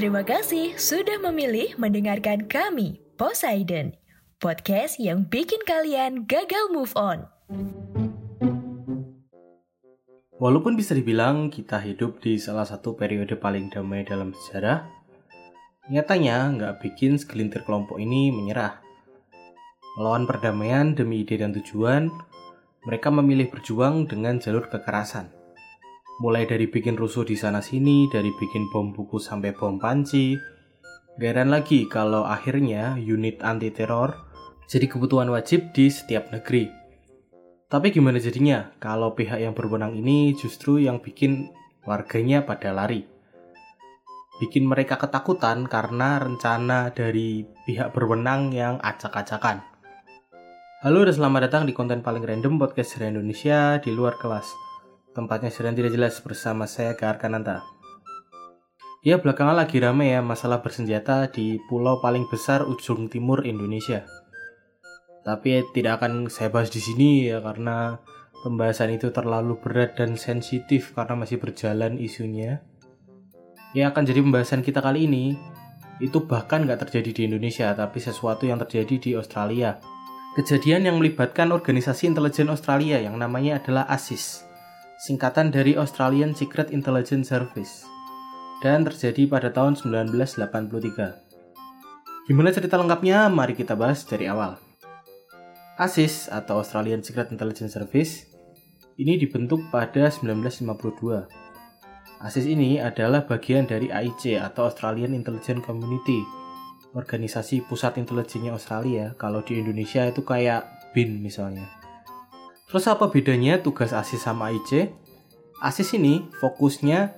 Terima kasih sudah memilih mendengarkan kami, Poseidon, podcast yang bikin kalian gagal move on. Walaupun bisa dibilang kita hidup di salah satu periode paling damai dalam sejarah, nyatanya nggak bikin segelintir kelompok ini menyerah. Melawan perdamaian demi ide dan tujuan, mereka memilih berjuang dengan jalur kekerasan. Mulai dari bikin rusuh di sana-sini, dari bikin bom buku sampai bom panci. Gairan lagi kalau akhirnya unit anti-teror jadi kebutuhan wajib di setiap negeri. Tapi gimana jadinya kalau pihak yang berwenang ini justru yang bikin warganya pada lari? Bikin mereka ketakutan karena rencana dari pihak berwenang yang acak-acakan. Halo dan selamat datang di konten paling random podcast dari Indonesia di luar kelas. Tempatnya sedang tidak jelas bersama saya Gar Kananta. Ya belakangan lagi rame ya masalah bersenjata di pulau paling besar ujung timur Indonesia. Tapi tidak akan saya bahas di sini ya karena pembahasan itu terlalu berat dan sensitif karena masih berjalan isunya. Yang akan jadi pembahasan kita kali ini itu bahkan nggak terjadi di Indonesia tapi sesuatu yang terjadi di Australia Kejadian yang melibatkan organisasi intelijen Australia yang namanya adalah ASIS, singkatan dari Australian Secret Intelligence Service, dan terjadi pada tahun 1983. Gimana cerita lengkapnya? Mari kita bahas dari awal. ASIS atau Australian Secret Intelligence Service ini dibentuk pada 1952. ASIS ini adalah bagian dari AIC atau Australian Intelligence Community organisasi pusat intelijennya Australia kalau di Indonesia itu kayak BIN misalnya terus apa bedanya tugas ASIS sama AIC ASIS ini fokusnya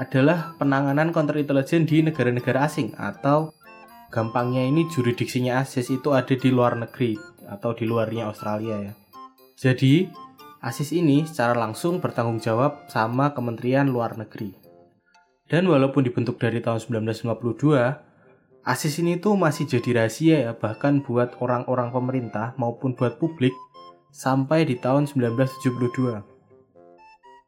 adalah penanganan kontrintelijen di negara-negara asing atau gampangnya ini juridiksinya ASIS itu ada di luar negeri atau di luarnya Australia ya jadi ASIS ini secara langsung bertanggung jawab sama Kementerian Luar Negeri. Dan walaupun dibentuk dari tahun 1952, ASIS ini tuh masih jadi rahasia ya bahkan buat orang-orang pemerintah maupun buat publik sampai di tahun 1972.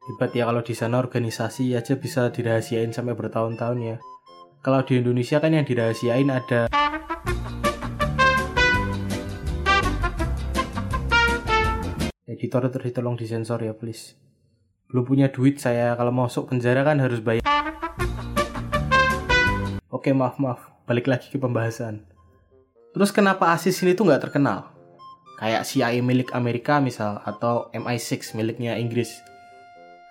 Hebat ya kalau di sana organisasi aja bisa dirahasiain sampai bertahun-tahun ya. Kalau di Indonesia kan yang dirahasiain ada Editor terus tolong disensor ya please. Belum punya duit saya kalau masuk penjara kan harus bayar. Oke maaf maaf balik lagi ke pembahasan. Terus kenapa ASIS ini tuh nggak terkenal? Kayak CIA milik Amerika misal, atau MI6 miliknya Inggris.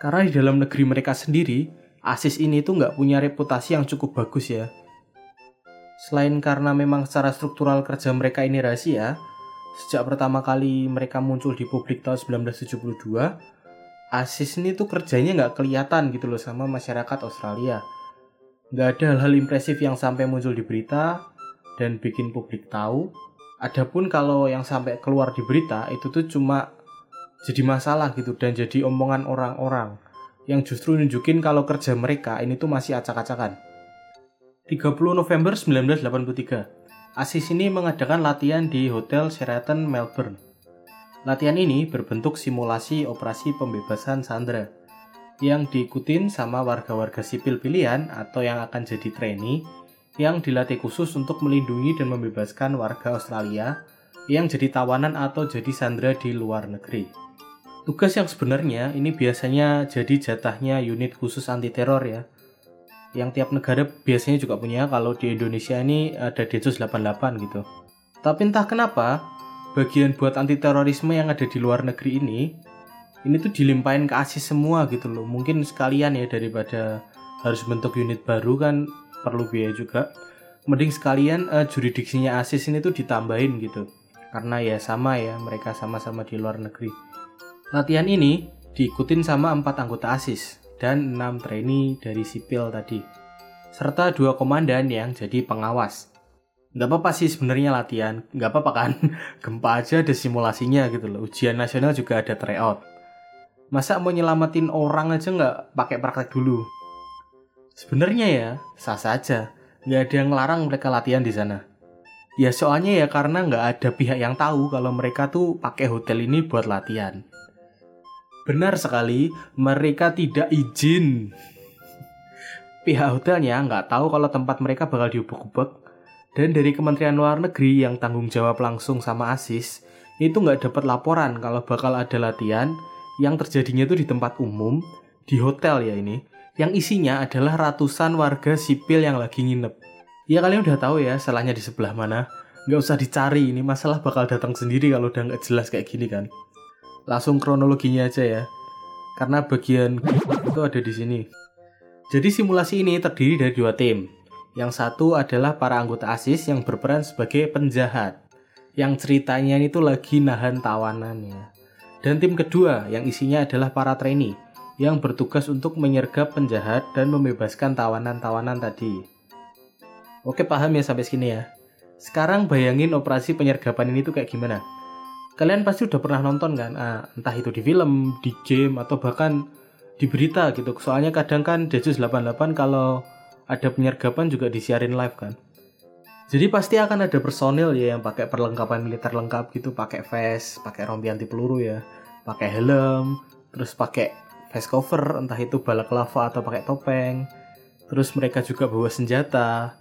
Karena di dalam negeri mereka sendiri, ASIS ini tuh nggak punya reputasi yang cukup bagus ya. Selain karena memang secara struktural kerja mereka ini rahasia, sejak pertama kali mereka muncul di publik tahun 1972, ASIS ini tuh kerjanya nggak kelihatan gitu loh sama masyarakat Australia nggak ada hal-hal impresif yang sampai muncul di berita dan bikin publik tahu. Adapun kalau yang sampai keluar di berita itu tuh cuma jadi masalah gitu dan jadi omongan orang-orang yang justru nunjukin kalau kerja mereka ini tuh masih acak-acakan. 30 November 1983, ASIS ini mengadakan latihan di Hotel Sheraton Melbourne. Latihan ini berbentuk simulasi operasi pembebasan Sandra yang diikutin sama warga-warga sipil pilihan atau yang akan jadi trainee yang dilatih khusus untuk melindungi dan membebaskan warga Australia yang jadi tawanan atau jadi sandera di luar negeri. Tugas yang sebenarnya ini biasanya jadi jatahnya unit khusus anti teror ya. Yang tiap negara biasanya juga punya kalau di Indonesia ini ada Densus 88 gitu. Tapi entah kenapa bagian buat anti terorisme yang ada di luar negeri ini ini tuh dilimpahin ke ASIS semua gitu loh mungkin sekalian ya daripada harus bentuk unit baru kan perlu biaya juga mending sekalian uh, juridiksinya ASIS ini tuh ditambahin gitu karena ya sama ya mereka sama-sama di luar negeri. Latihan ini diikutin sama empat anggota ASIS dan enam trainee dari sipil tadi serta dua komandan yang jadi pengawas. Nggak apa-apa sih sebenarnya latihan nggak apa-apa kan? Gempa aja ada simulasinya gitu loh. Ujian nasional juga ada tryout. Masa mau nyelamatin orang aja nggak pakai praktek dulu? Sebenarnya ya sah saja nggak ada yang ngelarang mereka latihan di sana ya soalnya ya karena nggak ada pihak yang tahu kalau mereka tuh pakai hotel ini buat latihan. Benar sekali mereka tidak izin. Pihak hotelnya nggak tahu kalau tempat mereka bakal diubek-ubek. Dan dari Kementerian Luar Negeri yang tanggung jawab langsung sama ASIS itu nggak dapat laporan kalau bakal ada latihan yang terjadinya itu di tempat umum di hotel ya ini yang isinya adalah ratusan warga sipil yang lagi nginep. Ya kalian udah tahu ya salahnya di sebelah mana. Nggak usah dicari ini masalah bakal datang sendiri kalau udah nggak jelas kayak gini kan. Langsung kronologinya aja ya. Karena bagian itu ada di sini. Jadi simulasi ini terdiri dari dua tim. Yang satu adalah para anggota ASIS yang berperan sebagai penjahat. Yang ceritanya itu lagi nahan tawanannya. Dan tim kedua yang isinya adalah para trainee yang bertugas untuk menyergap penjahat dan membebaskan tawanan-tawanan tadi. Oke paham ya sampai sini ya. Sekarang bayangin operasi penyergapan ini tuh kayak gimana. Kalian pasti udah pernah nonton kan, ah, entah itu di film, di game, atau bahkan di berita gitu. Soalnya kadang kan Densus 88 kalau ada penyergapan juga disiarin live kan. Jadi pasti akan ada personil ya yang pakai perlengkapan militer lengkap gitu, pakai vest, pakai rompi anti peluru ya, pakai helm, terus pakai face cover, entah itu balak lava atau pakai topeng. Terus mereka juga bawa senjata.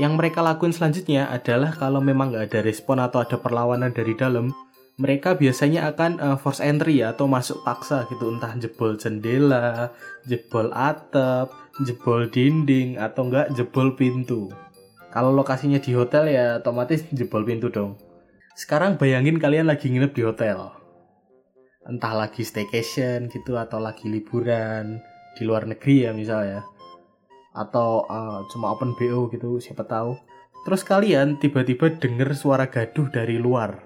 Yang mereka lakuin selanjutnya adalah kalau memang nggak ada respon atau ada perlawanan dari dalam, mereka biasanya akan uh, force entry ya, atau masuk paksa gitu, entah jebol jendela, jebol atap, jebol dinding atau enggak jebol pintu. Kalau lokasinya di hotel ya otomatis jebol pintu dong. Sekarang bayangin kalian lagi nginep di hotel. Entah lagi staycation gitu atau lagi liburan di luar negeri ya misalnya. Atau uh, cuma open BO gitu siapa tahu. Terus kalian tiba-tiba denger suara gaduh dari luar.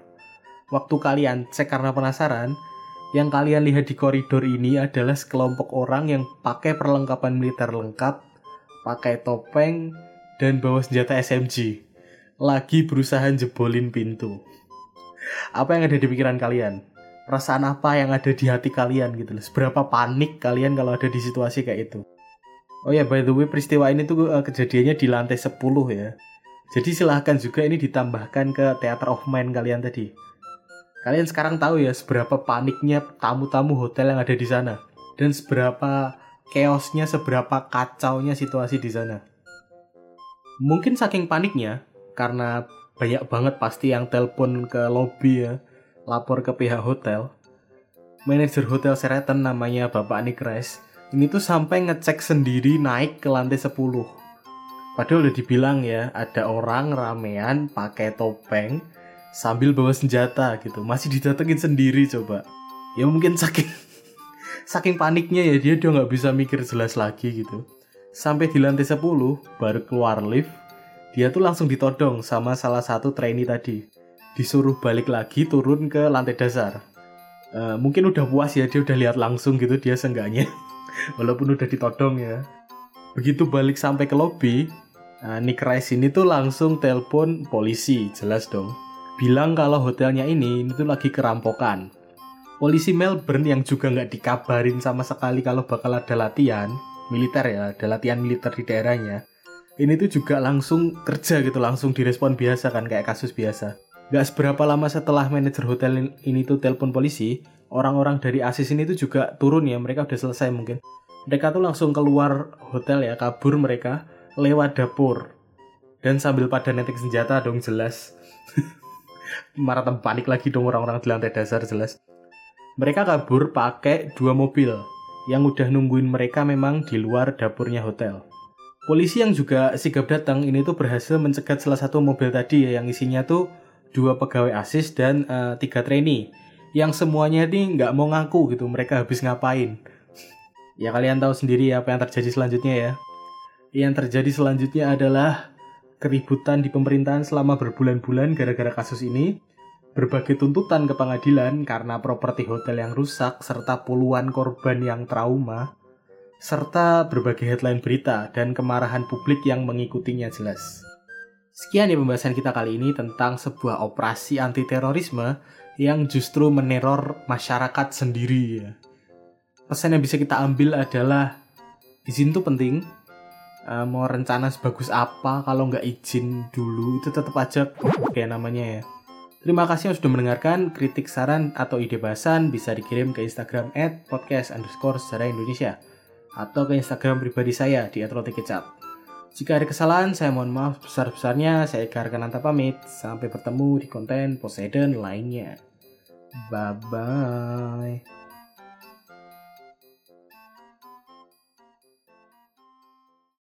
Waktu kalian cek karena penasaran, yang kalian lihat di koridor ini adalah sekelompok orang yang pakai perlengkapan militer lengkap, pakai topeng, dan bawa senjata SMG. Lagi berusaha jebolin pintu. Apa yang ada di pikiran kalian? Perasaan apa yang ada di hati kalian gitu. Seberapa panik kalian kalau ada di situasi kayak itu. Oh ya, by the way, peristiwa ini tuh uh, kejadiannya di lantai 10 ya. Jadi silahkan juga ini ditambahkan ke Theater of Mind kalian tadi Kalian sekarang tahu ya seberapa paniknya tamu-tamu hotel yang ada di sana dan seberapa chaosnya, seberapa kacaunya situasi di sana. Mungkin saking paniknya karena banyak banget pasti yang telepon ke lobby ya, lapor ke pihak hotel. Manajer hotel Sheraton namanya Bapak Nikres, ini tuh sampai ngecek sendiri naik ke lantai 10. Padahal udah dibilang ya, ada orang ramean pakai topeng, sambil bawa senjata gitu. Masih didatengin sendiri coba. Ya mungkin saking saking paniknya ya dia udah nggak bisa mikir jelas lagi gitu. Sampai di lantai 10 baru keluar lift dia tuh langsung ditodong sama salah satu trainee tadi. Disuruh balik lagi turun ke lantai dasar. Uh, mungkin udah puas ya dia udah lihat langsung gitu dia seenggaknya walaupun udah ditodong ya begitu balik sampai ke lobby Nah, Nick Rice ini tuh langsung telepon polisi, jelas dong bilang kalau hotelnya ini itu lagi kerampokan. Polisi Melbourne yang juga nggak dikabarin sama sekali kalau bakal ada latihan militer ya, ada latihan militer di daerahnya. Ini tuh juga langsung kerja gitu, langsung direspon biasa kan kayak kasus biasa. Gak seberapa lama setelah manajer hotel ini tuh telepon polisi, orang-orang dari ASIS ini tuh juga turun ya, mereka udah selesai mungkin. Mereka tuh langsung keluar hotel ya, kabur mereka lewat dapur. Dan sambil pada netik senjata dong jelas. maraton panik lagi dong orang-orang di lantai dasar jelas. Mereka kabur pakai dua mobil yang udah nungguin mereka memang di luar dapurnya hotel. Polisi yang juga sigap datang ini tuh berhasil mencegat salah satu mobil tadi ya yang isinya tuh dua pegawai asis dan uh, tiga trainee yang semuanya ini nggak mau ngaku gitu mereka habis ngapain. ya kalian tahu sendiri apa yang terjadi selanjutnya ya. Yang terjadi selanjutnya adalah keributan di pemerintahan selama berbulan-bulan gara-gara kasus ini, berbagai tuntutan ke pengadilan karena properti hotel yang rusak serta puluhan korban yang trauma, serta berbagai headline berita dan kemarahan publik yang mengikutinya jelas. Sekian ya pembahasan kita kali ini tentang sebuah operasi anti terorisme yang justru meneror masyarakat sendiri ya. Pesan yang bisa kita ambil adalah izin itu penting, uh, mau rencana sebagus apa kalau nggak izin dulu itu tetap aja kayak namanya ya. Terima kasih yang sudah mendengarkan. Kritik, saran, atau ide bahasan bisa dikirim ke Instagram at atau ke Instagram pribadi saya di @rotikecap. Jika ada kesalahan, saya mohon maaf besar-besarnya. Saya Eka Arkananta pamit. Sampai bertemu di konten Poseidon lainnya. Bye-bye.